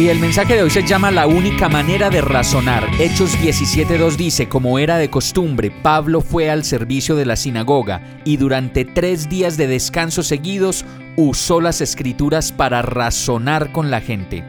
Y el mensaje de hoy se llama La única manera de razonar. Hechos 17.2 dice, como era de costumbre, Pablo fue al servicio de la sinagoga y durante tres días de descanso seguidos usó las escrituras para razonar con la gente.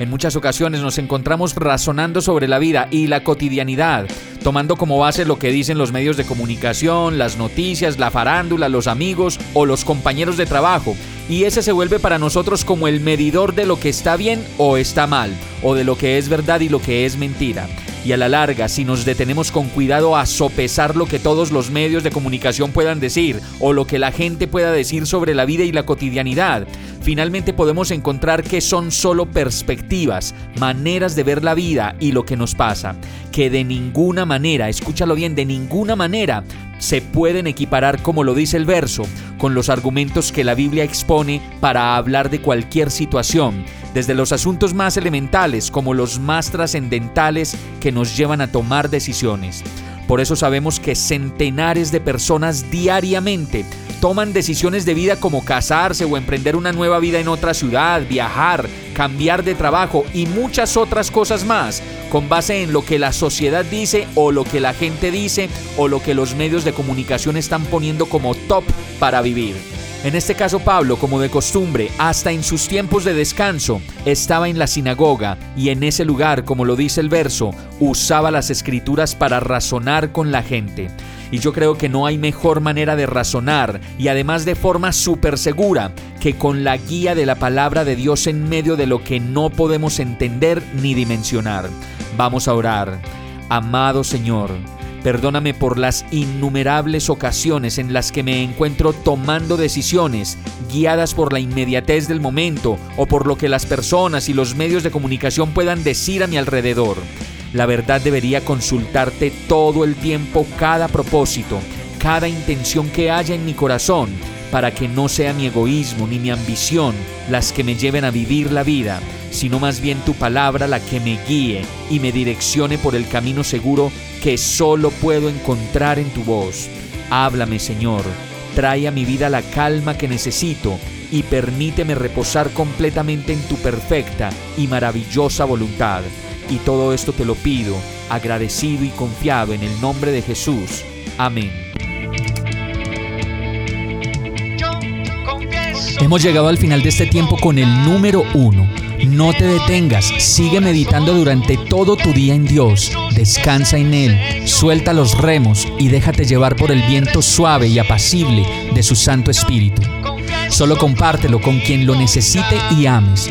En muchas ocasiones nos encontramos razonando sobre la vida y la cotidianidad, tomando como base lo que dicen los medios de comunicación, las noticias, la farándula, los amigos o los compañeros de trabajo, y ese se vuelve para nosotros como el medidor de lo que está bien o está mal, o de lo que es verdad y lo que es mentira. Y a la larga, si nos detenemos con cuidado a sopesar lo que todos los medios de comunicación puedan decir, o lo que la gente pueda decir sobre la vida y la cotidianidad, finalmente podemos encontrar que son solo perspectivas, maneras de ver la vida y lo que nos pasa, que de ninguna manera, escúchalo bien, de ninguna manera se pueden equiparar, como lo dice el verso, con los argumentos que la Biblia expone para hablar de cualquier situación, desde los asuntos más elementales como los más trascendentales que nos llevan a tomar decisiones. Por eso sabemos que centenares de personas diariamente toman decisiones de vida como casarse o emprender una nueva vida en otra ciudad, viajar, cambiar de trabajo y muchas otras cosas más, con base en lo que la sociedad dice o lo que la gente dice o lo que los medios de comunicación están poniendo como top para vivir. En este caso Pablo, como de costumbre, hasta en sus tiempos de descanso, estaba en la sinagoga y en ese lugar, como lo dice el verso, usaba las escrituras para razonar con la gente. Y yo creo que no hay mejor manera de razonar y además de forma súper segura que con la guía de la palabra de Dios en medio de lo que no podemos entender ni dimensionar. Vamos a orar. Amado Señor, Perdóname por las innumerables ocasiones en las que me encuentro tomando decisiones guiadas por la inmediatez del momento o por lo que las personas y los medios de comunicación puedan decir a mi alrededor. La verdad debería consultarte todo el tiempo cada propósito, cada intención que haya en mi corazón, para que no sea mi egoísmo ni mi ambición las que me lleven a vivir la vida, sino más bien tu palabra la que me guíe y me direccione por el camino seguro que solo puedo encontrar en tu voz. Háblame, Señor, trae a mi vida la calma que necesito y permíteme reposar completamente en tu perfecta y maravillosa voluntad. Y todo esto te lo pido, agradecido y confiado en el nombre de Jesús. Amén. Hemos llegado al final de este tiempo con el número uno. No te detengas, sigue meditando durante todo tu día en Dios, descansa en Él, suelta los remos y déjate llevar por el viento suave y apacible de su Santo Espíritu. Solo compártelo con quien lo necesite y ames.